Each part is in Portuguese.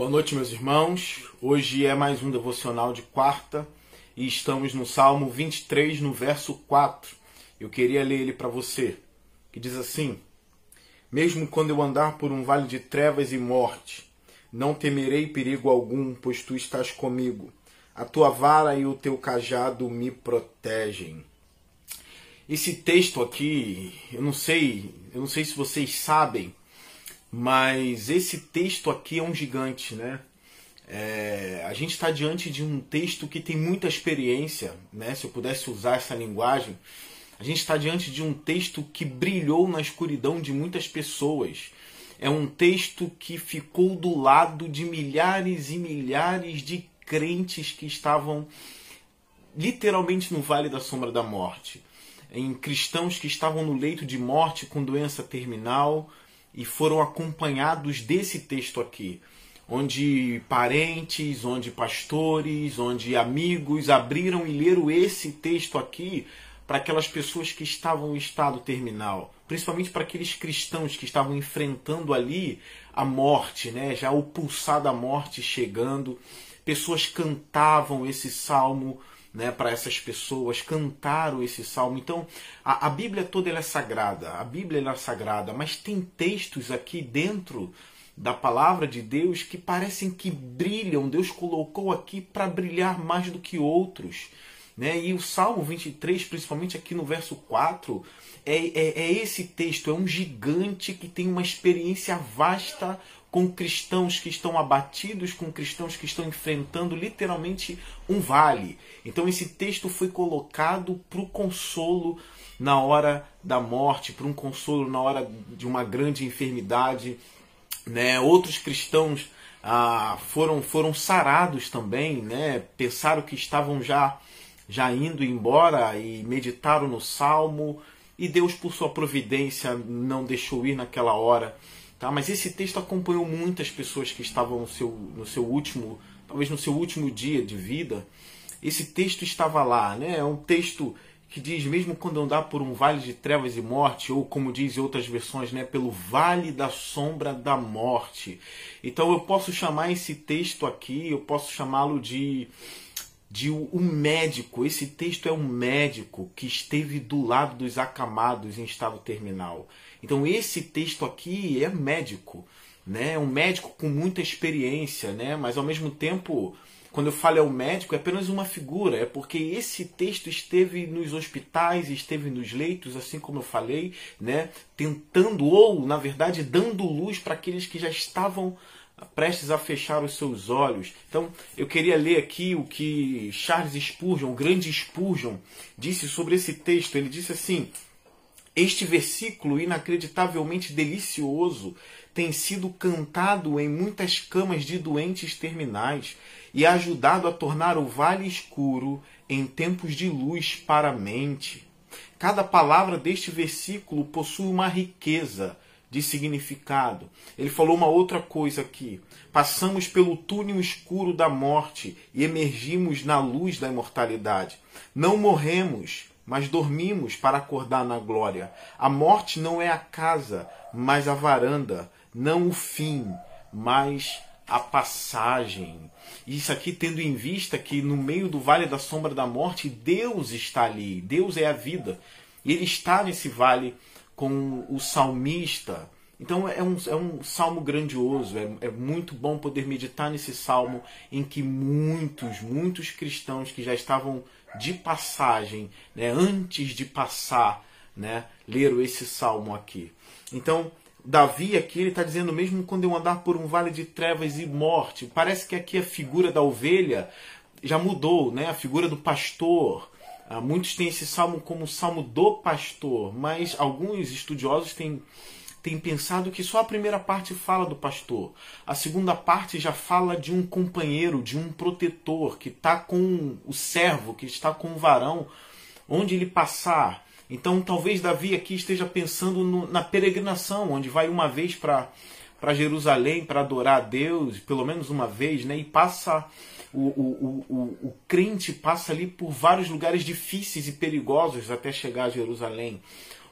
Boa noite, meus irmãos. Hoje é mais um devocional de quarta e estamos no Salmo 23, no verso 4. Eu queria ler ele para você, que diz assim: Mesmo quando eu andar por um vale de trevas e morte, não temerei perigo algum, pois tu estás comigo. A tua vara e o teu cajado me protegem. Esse texto aqui, eu não sei, eu não sei se vocês sabem, mas esse texto aqui é um gigante, né? É, a gente está diante de um texto que tem muita experiência, né? Se eu pudesse usar essa linguagem, a gente está diante de um texto que brilhou na escuridão de muitas pessoas. É um texto que ficou do lado de milhares e milhares de crentes que estavam literalmente no vale da sombra da morte. Em cristãos que estavam no leito de morte com doença terminal, e foram acompanhados desse texto aqui, onde parentes, onde pastores, onde amigos abriram e leram esse texto aqui para aquelas pessoas que estavam em estado terminal, principalmente para aqueles cristãos que estavam enfrentando ali a morte, né? já o pulsar da morte chegando. Pessoas cantavam esse salmo né, para essas pessoas, cantaram esse salmo. Então, a, a Bíblia toda é sagrada, a Bíblia é sagrada, mas tem textos aqui dentro da palavra de Deus que parecem que brilham, Deus colocou aqui para brilhar mais do que outros. Né? E o Salmo 23, principalmente aqui no verso 4, é, é, é esse texto, é um gigante que tem uma experiência vasta com cristãos que estão abatidos, com cristãos que estão enfrentando literalmente um vale. Então esse texto foi colocado para o consolo na hora da morte, para um consolo na hora de uma grande enfermidade. Né? Outros cristãos ah, foram, foram sarados também, né? pensaram que estavam já, já indo embora e meditaram no Salmo, e Deus, por sua providência, não deixou ir naquela hora Tá? Mas esse texto acompanhou muitas pessoas que estavam no seu, no seu último, talvez no seu último dia de vida. Esse texto estava lá, né? É um texto que diz mesmo quando andar por um vale de trevas e morte, ou como diz em outras versões, né, pelo vale da sombra da morte. Então eu posso chamar esse texto aqui, eu posso chamá-lo de de um médico. Esse texto é um médico que esteve do lado dos acamados em estado terminal. Então esse texto aqui é médico, né? Um médico com muita experiência, né? Mas ao mesmo tempo, quando eu falo é o médico, é apenas uma figura, é porque esse texto esteve nos hospitais, esteve nos leitos, assim como eu falei, né? Tentando ou, na verdade, dando luz para aqueles que já estavam prestes a fechar os seus olhos. Então, eu queria ler aqui o que Charles Spurgeon, o grande Spurgeon, disse sobre esse texto. Ele disse assim: este versículo inacreditavelmente delicioso tem sido cantado em muitas camas de doentes terminais e ajudado a tornar o vale escuro em tempos de luz para a mente. Cada palavra deste versículo possui uma riqueza de significado. Ele falou uma outra coisa aqui. Passamos pelo túnel escuro da morte e emergimos na luz da imortalidade. Não morremos, mas dormimos para acordar na glória. A morte não é a casa, mas a varanda, não o fim, mas a passagem. Isso aqui tendo em vista que no meio do vale da sombra da morte, Deus está ali, Deus é a vida. E ele está nesse vale com o salmista. Então é um, é um salmo grandioso, é, é muito bom poder meditar nesse salmo em que muitos, muitos cristãos que já estavam de passagem, né, antes de passar, né, leram esse salmo aqui. Então, Davi aqui ele está dizendo mesmo quando eu andar por um vale de trevas e morte, parece que aqui a figura da ovelha já mudou, né? A figura do pastor. Ah, muitos têm esse salmo como o salmo do pastor, mas alguns estudiosos têm tem pensado que só a primeira parte fala do pastor. A segunda parte já fala de um companheiro, de um protetor que está com o servo, que está com o varão, onde ele passar. Então talvez Davi aqui esteja pensando no, na peregrinação, onde vai uma vez para para Jerusalém para adorar a Deus, pelo menos uma vez, né? E passa o, o, o, o crente passa ali por vários lugares difíceis e perigosos até chegar a Jerusalém.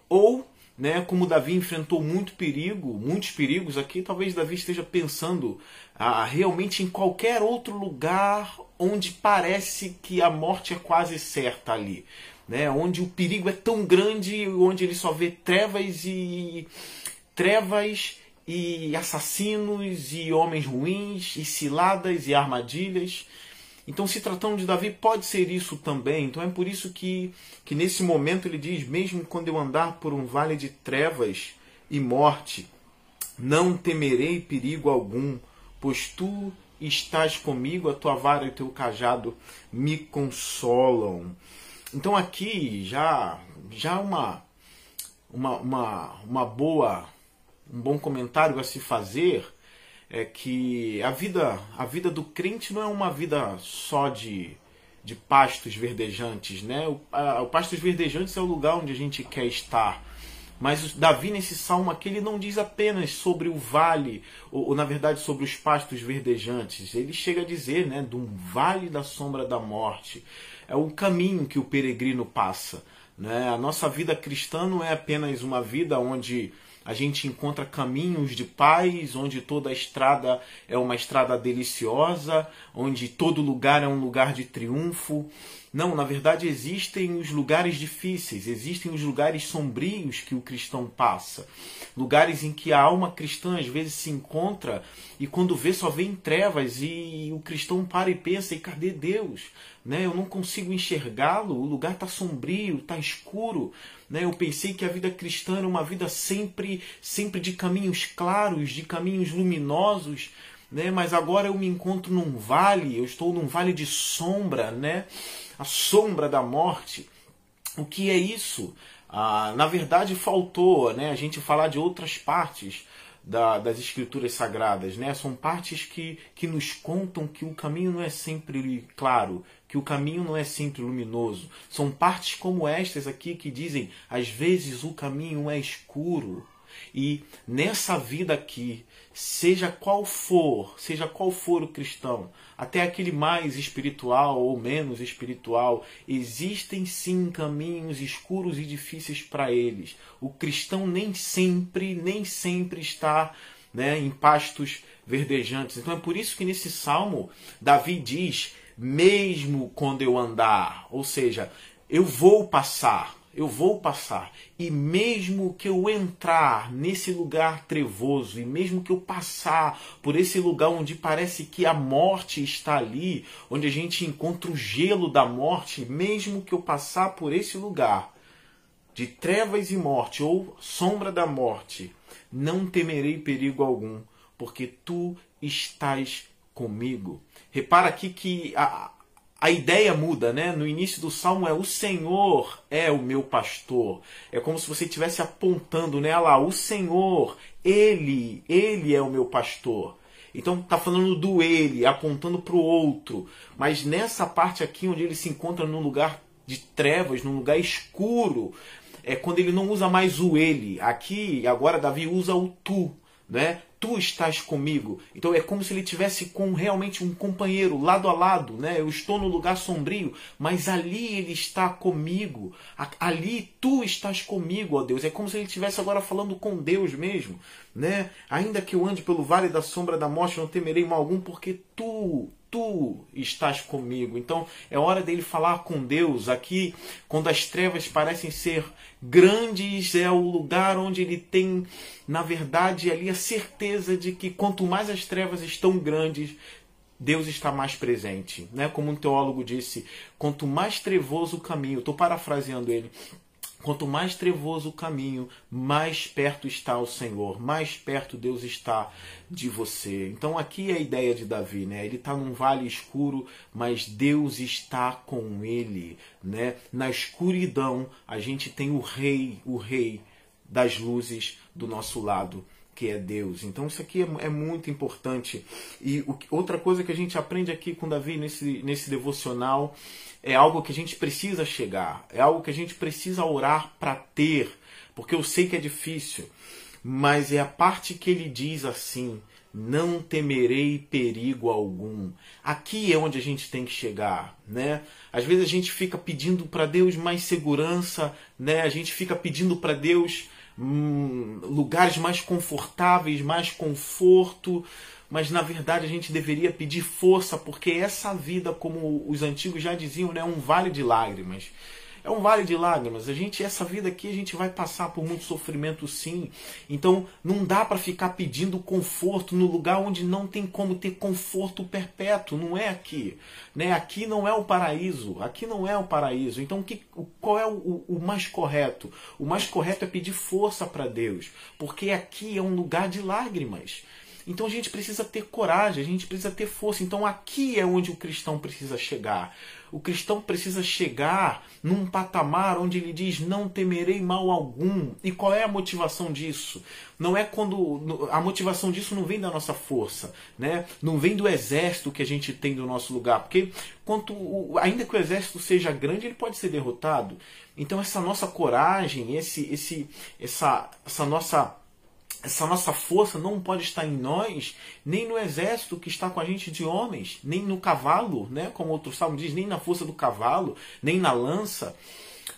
Ou né? Como Davi enfrentou muito perigo, muitos perigos aqui, talvez Davi esteja pensando ah, realmente em qualquer outro lugar onde parece que a morte é quase certa ali, né? Onde o perigo é tão grande, onde ele só vê trevas e trevas e assassinos e homens ruins e ciladas e armadilhas. Então, se tratando de Davi, pode ser isso também. Então, é por isso que, que nesse momento ele diz: Mesmo quando eu andar por um vale de trevas e morte, não temerei perigo algum, pois tu estás comigo, a tua vara e o teu cajado me consolam. Então, aqui já já uma, uma, uma, uma boa, um bom comentário a se fazer é que a vida, a vida do crente não é uma vida só de, de pastos verdejantes, né? O, a, o pastos verdejantes é o lugar onde a gente quer estar. Mas Davi, nesse salmo aqui, ele não diz apenas sobre o vale, ou, ou, na verdade sobre os pastos verdejantes. Ele chega a dizer, né, de um vale da sombra da morte. É o caminho que o peregrino passa. Né? A nossa vida cristã não é apenas uma vida onde a gente encontra caminhos de paz, onde toda estrada é uma estrada deliciosa, onde todo lugar é um lugar de triunfo. Não, na verdade existem os lugares difíceis, existem os lugares sombrios que o cristão passa. Lugares em que a alma cristã às vezes se encontra e quando vê só vê em trevas e o cristão para e pensa: e cadê Deus? Né? Eu não consigo enxergá-lo, o lugar está sombrio, está escuro. Né? Eu pensei que a vida cristã era uma vida sempre, sempre de caminhos claros, de caminhos luminosos né? Mas agora eu me encontro num vale, eu estou num vale de sombra, né? A sombra da morte. O que é isso? Ah, na verdade, faltou, né? A gente falar de outras partes da, das escrituras sagradas, né? São partes que, que nos contam que o caminho não é sempre claro, que o caminho não é sempre luminoso. São partes como estas aqui que dizem, às vezes o caminho é escuro. E nessa vida aqui, seja qual for, seja qual for o cristão, até aquele mais espiritual ou menos espiritual, existem sim caminhos escuros e difíceis para eles. O cristão nem sempre, nem sempre está né, em pastos verdejantes. Então é por isso que nesse salmo Davi diz: mesmo quando eu andar, ou seja, eu vou passar, eu vou passar. E mesmo que eu entrar nesse lugar trevoso, e mesmo que eu passar por esse lugar onde parece que a morte está ali, onde a gente encontra o gelo da morte, mesmo que eu passar por esse lugar de trevas e morte, ou sombra da morte, não temerei perigo algum, porque tu estás comigo. Repara aqui que a, a ideia muda, né? No início do salmo é o Senhor é o meu pastor. É como se você estivesse apontando, né? Lá, o Senhor, ele, ele é o meu pastor. Então tá falando do ele, apontando para o outro. Mas nessa parte aqui onde ele se encontra num lugar de trevas, num lugar escuro, é quando ele não usa mais o ele. Aqui agora Davi usa o tu, né? tu estás comigo. Então é como se ele tivesse com realmente um companheiro lado a lado, né? Eu estou no lugar sombrio, mas ali ele está comigo. Ali tu estás comigo, ó Deus. É como se ele estivesse agora falando com Deus mesmo, né? Ainda que eu ande pelo vale da sombra da morte, não temerei mal algum, porque tu tu estás comigo. Então é hora dele falar com Deus. Aqui, quando as trevas parecem ser grandes, é o lugar onde ele tem, na verdade, ali a certeza de que quanto mais as trevas estão grandes, Deus está mais presente. Né? Como um teólogo disse, quanto mais trevoso o caminho, estou parafraseando ele, Quanto mais trevoso o caminho, mais perto está o Senhor, mais perto Deus está de você. Então aqui é a ideia de Davi, né? Ele está num vale escuro, mas Deus está com ele, né? Na escuridão a gente tem o Rei, o Rei das luzes do nosso lado que é Deus. Então isso aqui é, é muito importante. E o, outra coisa que a gente aprende aqui com Davi nesse, nesse devocional é algo que a gente precisa chegar, é algo que a gente precisa orar para ter, porque eu sei que é difícil, mas é a parte que ele diz assim: não temerei perigo algum. Aqui é onde a gente tem que chegar, né? Às vezes a gente fica pedindo para Deus mais segurança, né? A gente fica pedindo para Deus hum, lugares mais confortáveis, mais conforto, mas na verdade a gente deveria pedir força, porque essa vida, como os antigos já diziam, né, é um vale de lágrimas. É um vale de lágrimas. A gente, essa vida aqui, a gente vai passar por muito sofrimento, sim. Então, não dá para ficar pedindo conforto no lugar onde não tem como ter conforto perpétuo. Não é aqui, né? Aqui não é o paraíso. Aqui não é o paraíso. Então, que, qual é o, o mais correto? O mais correto é pedir força para Deus, porque aqui é um lugar de lágrimas. Então a gente precisa ter coragem, a gente precisa ter força. Então aqui é onde o cristão precisa chegar. O cristão precisa chegar num patamar onde ele diz: Não temerei mal algum. E qual é a motivação disso? Não é quando. A motivação disso não vem da nossa força, né? não vem do exército que a gente tem do nosso lugar. Porque, quanto, ainda que o exército seja grande, ele pode ser derrotado. Então, essa nossa coragem, esse, esse, essa, essa nossa essa nossa força não pode estar em nós, nem no exército que está com a gente de homens, nem no cavalo, né? como outro salmo diz, nem na força do cavalo, nem na lança,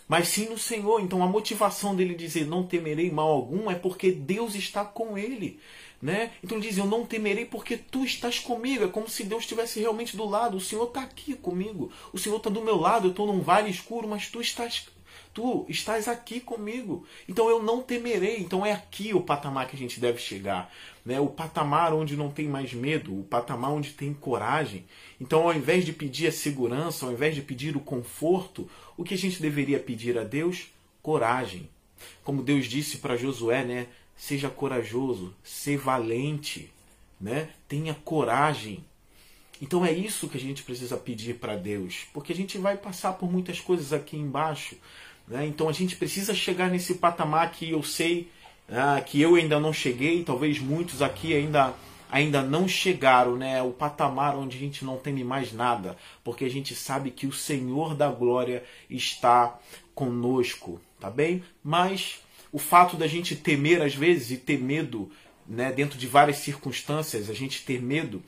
mas sim no Senhor. Então a motivação dele dizer não temerei mal algum é porque Deus está com ele. Né? Então ele diz: Eu não temerei porque tu estás comigo. É como se Deus estivesse realmente do lado. O Senhor está aqui comigo. O Senhor está do meu lado. Eu estou num vale escuro, mas tu estás Tu estás aqui comigo. Então eu não temerei. Então é aqui o patamar que a gente deve chegar. Né? O patamar onde não tem mais medo, o patamar onde tem coragem. Então, ao invés de pedir a segurança, ao invés de pedir o conforto, o que a gente deveria pedir a Deus? Coragem. Como Deus disse para Josué, né? Seja corajoso, seja valente, né? Tenha coragem. Então é isso que a gente precisa pedir para Deus, porque a gente vai passar por muitas coisas aqui embaixo, né? Então a gente precisa chegar nesse patamar que eu sei ah, que eu ainda não cheguei, talvez muitos aqui ainda ainda não chegaram, né? O patamar onde a gente não teme mais nada, porque a gente sabe que o Senhor da glória está conosco, tá bem? Mas o fato da gente temer às vezes e ter medo, né, dentro de várias circunstâncias, a gente ter medo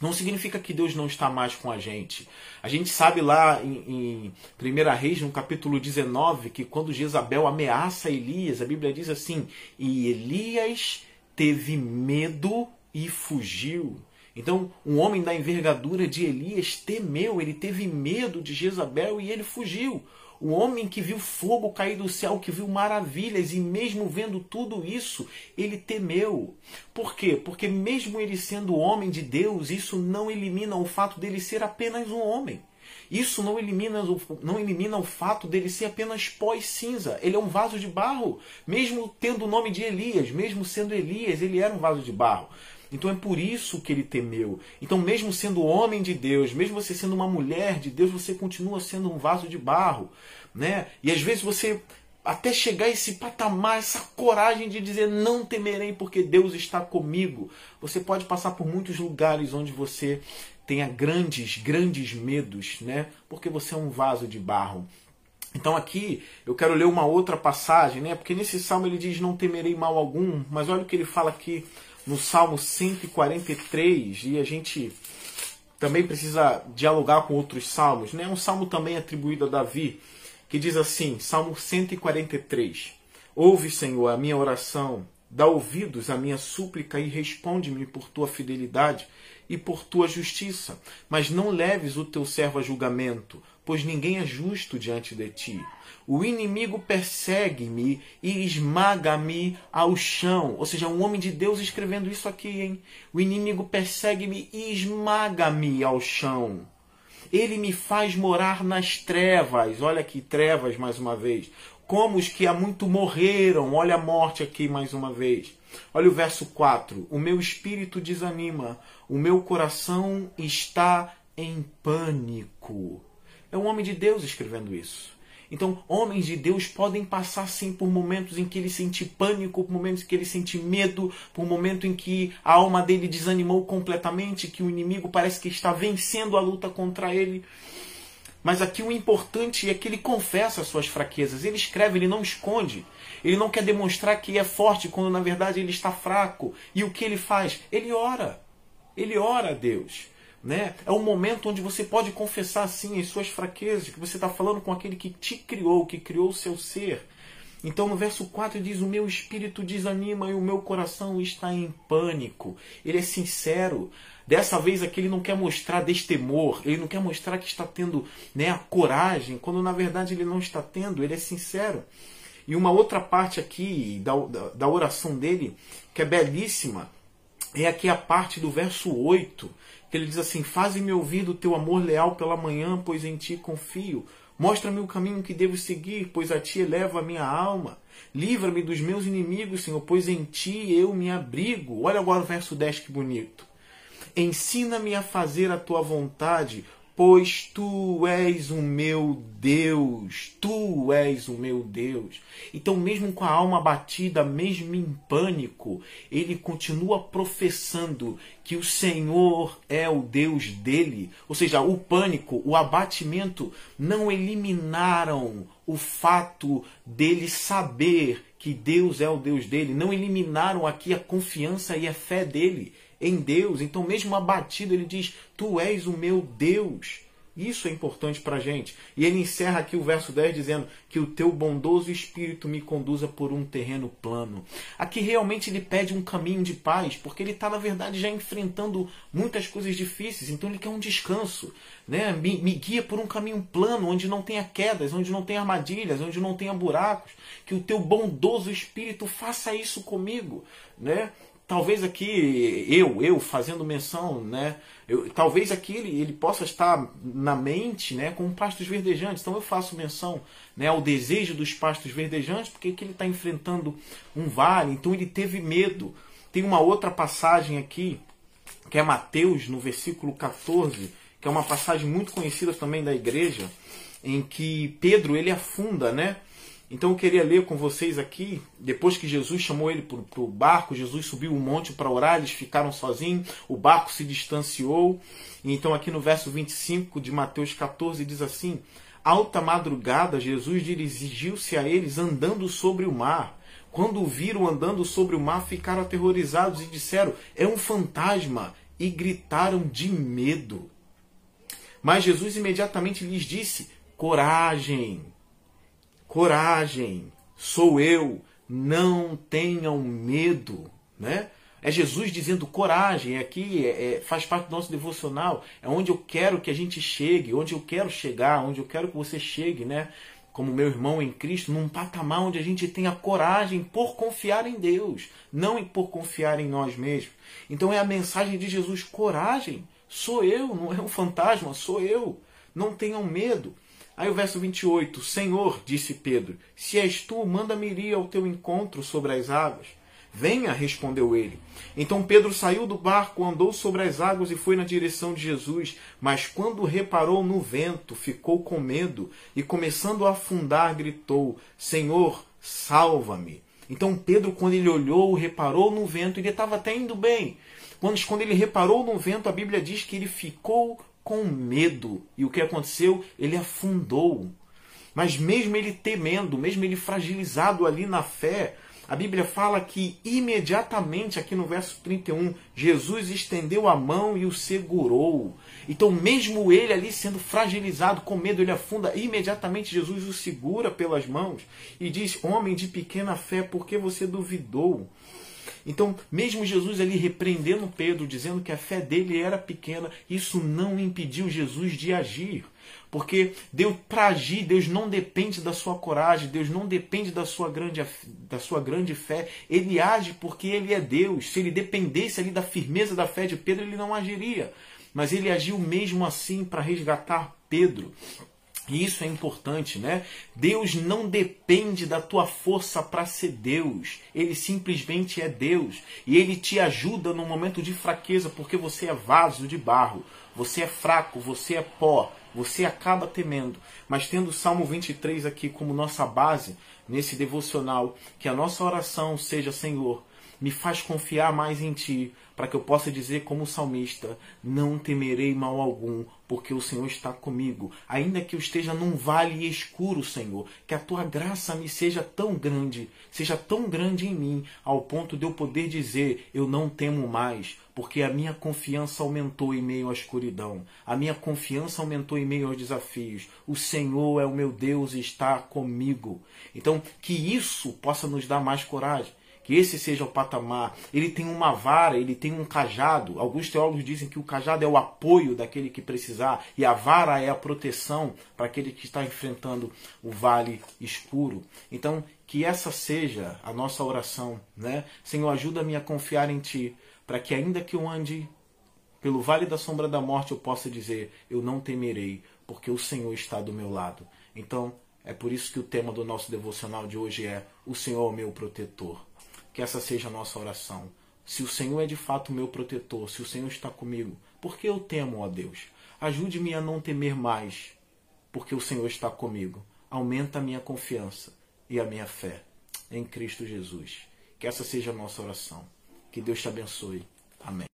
não significa que Deus não está mais com a gente. A gente sabe lá em, em 1 Reis, no capítulo 19, que quando Jezabel ameaça Elias, a Bíblia diz assim: E Elias teve medo e fugiu. Então, um homem da envergadura de Elias temeu, ele teve medo de Jezabel e ele fugiu. O homem que viu fogo cair do céu, que viu maravilhas, e mesmo vendo tudo isso, ele temeu. Por quê? Porque, mesmo ele sendo homem de Deus, isso não elimina o fato dele ser apenas um homem. Isso não elimina, não elimina o fato dele ser apenas pós-cinza. Ele é um vaso de barro. Mesmo tendo o nome de Elias, mesmo sendo Elias, ele era um vaso de barro. Então é por isso que ele temeu. Então, mesmo sendo homem de Deus, mesmo você sendo uma mulher de Deus, você continua sendo um vaso de barro. Né? E às vezes você, até chegar a esse patamar, essa coragem de dizer não temerei porque Deus está comigo, você pode passar por muitos lugares onde você tenha grandes, grandes medos, né? porque você é um vaso de barro. Então aqui eu quero ler uma outra passagem, né? Porque nesse salmo ele diz não temerei mal algum, mas olha o que ele fala aqui no Salmo 143, e a gente também precisa dialogar com outros salmos, né? Um salmo também atribuído a Davi, que diz assim, Salmo 143: Ouve, Senhor, a minha oração, dá ouvidos à minha súplica e responde-me por tua fidelidade e por tua justiça, mas não leves o teu servo a julgamento, pois ninguém é justo diante de ti. O inimigo persegue-me e esmaga-me ao chão. Ou seja, um homem de Deus escrevendo isso aqui, hein? O inimigo persegue-me e esmaga-me ao chão. Ele me faz morar nas trevas. Olha aqui, trevas mais uma vez. Como os que há muito morreram. Olha a morte aqui mais uma vez. Olha o verso 4. O meu espírito desanima, o meu coração está em pânico. É um homem de Deus escrevendo isso. Então, homens de Deus podem passar sim por momentos em que ele sente pânico, por momentos em que ele sente medo, por momentos em que a alma dele desanimou completamente, que o inimigo parece que está vencendo a luta contra ele. Mas aqui o importante é que ele confessa as suas fraquezas. Ele escreve, ele não esconde. Ele não quer demonstrar que é forte quando na verdade ele está fraco. E o que ele faz? Ele ora. Ele ora a Deus. Né? É um momento onde você pode confessar assim as suas fraquezas, que você está falando com aquele que te criou, que criou o seu ser. Então no verso 4 diz: O meu espírito desanima e o meu coração está em pânico. Ele é sincero. Dessa vez aqui ele não quer mostrar destemor, ele não quer mostrar que está tendo né, a coragem, quando na verdade ele não está tendo, ele é sincero. E uma outra parte aqui da, da, da oração dele, que é belíssima, é aqui a parte do verso 8, que ele diz assim: Faze-me ouvir do teu amor leal pela manhã, pois em ti confio. Mostra-me o caminho que devo seguir, pois a ti eleva a minha alma. Livra-me dos meus inimigos, Senhor, pois em ti eu me abrigo. Olha agora o verso 10 que bonito. Ensina-me a fazer a tua vontade, pois tu és o meu Deus, tu és o meu Deus. Então, mesmo com a alma batida, mesmo em pânico, ele continua professando que o Senhor é o Deus dele. Ou seja, o pânico, o abatimento não eliminaram o fato dele saber que Deus é o Deus dele, não eliminaram aqui a confiança e a fé dele em Deus. Então, mesmo abatido, ele diz: Tu és o meu Deus. Isso é importante para a gente. E ele encerra aqui o verso 10 dizendo que o teu bondoso espírito me conduza por um terreno plano. Aqui realmente ele pede um caminho de paz, porque ele está, na verdade, já enfrentando muitas coisas difíceis. Então ele quer um descanso. Né? Me, me guia por um caminho plano, onde não tenha quedas, onde não tenha armadilhas, onde não tenha buracos. Que o teu bondoso espírito faça isso comigo. Né? Talvez aqui eu, eu fazendo menção, né? Eu, talvez aqui ele, ele possa estar na mente, né, com pastos verdejantes. Então eu faço menção, né, ao desejo dos pastos verdejantes, porque aqui ele está enfrentando um vale, então ele teve medo. Tem uma outra passagem aqui, que é Mateus, no versículo 14, que é uma passagem muito conhecida também da igreja, em que Pedro ele afunda, né? Então eu queria ler com vocês aqui, depois que Jesus chamou ele para o barco, Jesus subiu o um monte para orar, eles ficaram sozinhos, o barco se distanciou. Então aqui no verso 25 de Mateus 14 diz assim: Alta madrugada, Jesus dirigiu-se a eles andando sobre o mar. Quando o viram andando sobre o mar, ficaram aterrorizados e disseram: É um fantasma! E gritaram de medo. Mas Jesus imediatamente lhes disse: Coragem! Coragem, sou eu, não tenham medo, né? É Jesus dizendo coragem, aqui é, é, faz parte do nosso devocional, é onde eu quero que a gente chegue, onde eu quero chegar, onde eu quero que você chegue, né? Como meu irmão em Cristo, num patamar onde a gente tenha coragem por confiar em Deus, não por confiar em nós mesmos. Então é a mensagem de Jesus: coragem, sou eu, não é um fantasma, sou eu. Não tenham medo. Aí o verso 28, Senhor, disse Pedro, se és tu, manda-me ir ao teu encontro sobre as águas. Venha, respondeu ele. Então Pedro saiu do barco, andou sobre as águas e foi na direção de Jesus. Mas quando reparou no vento, ficou com medo e, começando a afundar, gritou: Senhor, salva-me. Então Pedro, quando ele olhou, reparou no vento, ele estava até indo bem. Quando, quando ele reparou no vento, a Bíblia diz que ele ficou com medo. E o que aconteceu? Ele afundou. Mas mesmo ele temendo, mesmo ele fragilizado ali na fé, a Bíblia fala que imediatamente, aqui no verso 31, Jesus estendeu a mão e o segurou. Então, mesmo ele ali sendo fragilizado, com medo, ele afunda. Imediatamente, Jesus o segura pelas mãos e diz: Homem de pequena fé, por que você duvidou? Então, mesmo Jesus ali repreendendo Pedro, dizendo que a fé dele era pequena, isso não impediu Jesus de agir. Porque Deus para agir, Deus não depende da sua coragem, Deus não depende da sua grande da sua grande fé. Ele age porque ele é Deus. Se ele dependesse ali da firmeza da fé de Pedro, ele não agiria. Mas ele agiu mesmo assim para resgatar Pedro. E isso é importante, né? Deus não depende da tua força para ser Deus. Ele simplesmente é Deus. E ele te ajuda no momento de fraqueza, porque você é vaso de barro. Você é fraco, você é pó. Você acaba temendo. Mas tendo o Salmo 23 aqui como nossa base, nesse devocional, que a nossa oração seja: Senhor, me faz confiar mais em Ti, para que eu possa dizer como salmista: Não temerei mal algum, porque o Senhor está comigo. Ainda que eu esteja num vale escuro, Senhor, que a Tua graça me seja tão grande, seja tão grande em mim, ao ponto de eu poder dizer: Eu não temo mais, porque a minha confiança aumentou em meio à escuridão, a minha confiança aumentou em meio aos desafios. O Senhor é o meu Deus e está comigo. Então, que isso possa nos dar mais coragem que esse seja o patamar. Ele tem uma vara, ele tem um cajado. Alguns teólogos dizem que o cajado é o apoio daquele que precisar e a vara é a proteção para aquele que está enfrentando o vale escuro. Então, que essa seja a nossa oração, né? Senhor, ajuda-me a confiar em ti, para que ainda que eu ande pelo vale da sombra da morte, eu possa dizer: eu não temerei, porque o Senhor está do meu lado. Então, é por isso que o tema do nosso devocional de hoje é: O Senhor é o meu protetor. Que essa seja a nossa oração. Se o Senhor é de fato meu protetor, se o Senhor está comigo, por que eu temo, ó Deus? Ajude-me a não temer mais, porque o Senhor está comigo. Aumenta a minha confiança e a minha fé em Cristo Jesus. Que essa seja a nossa oração. Que Deus te abençoe. Amém.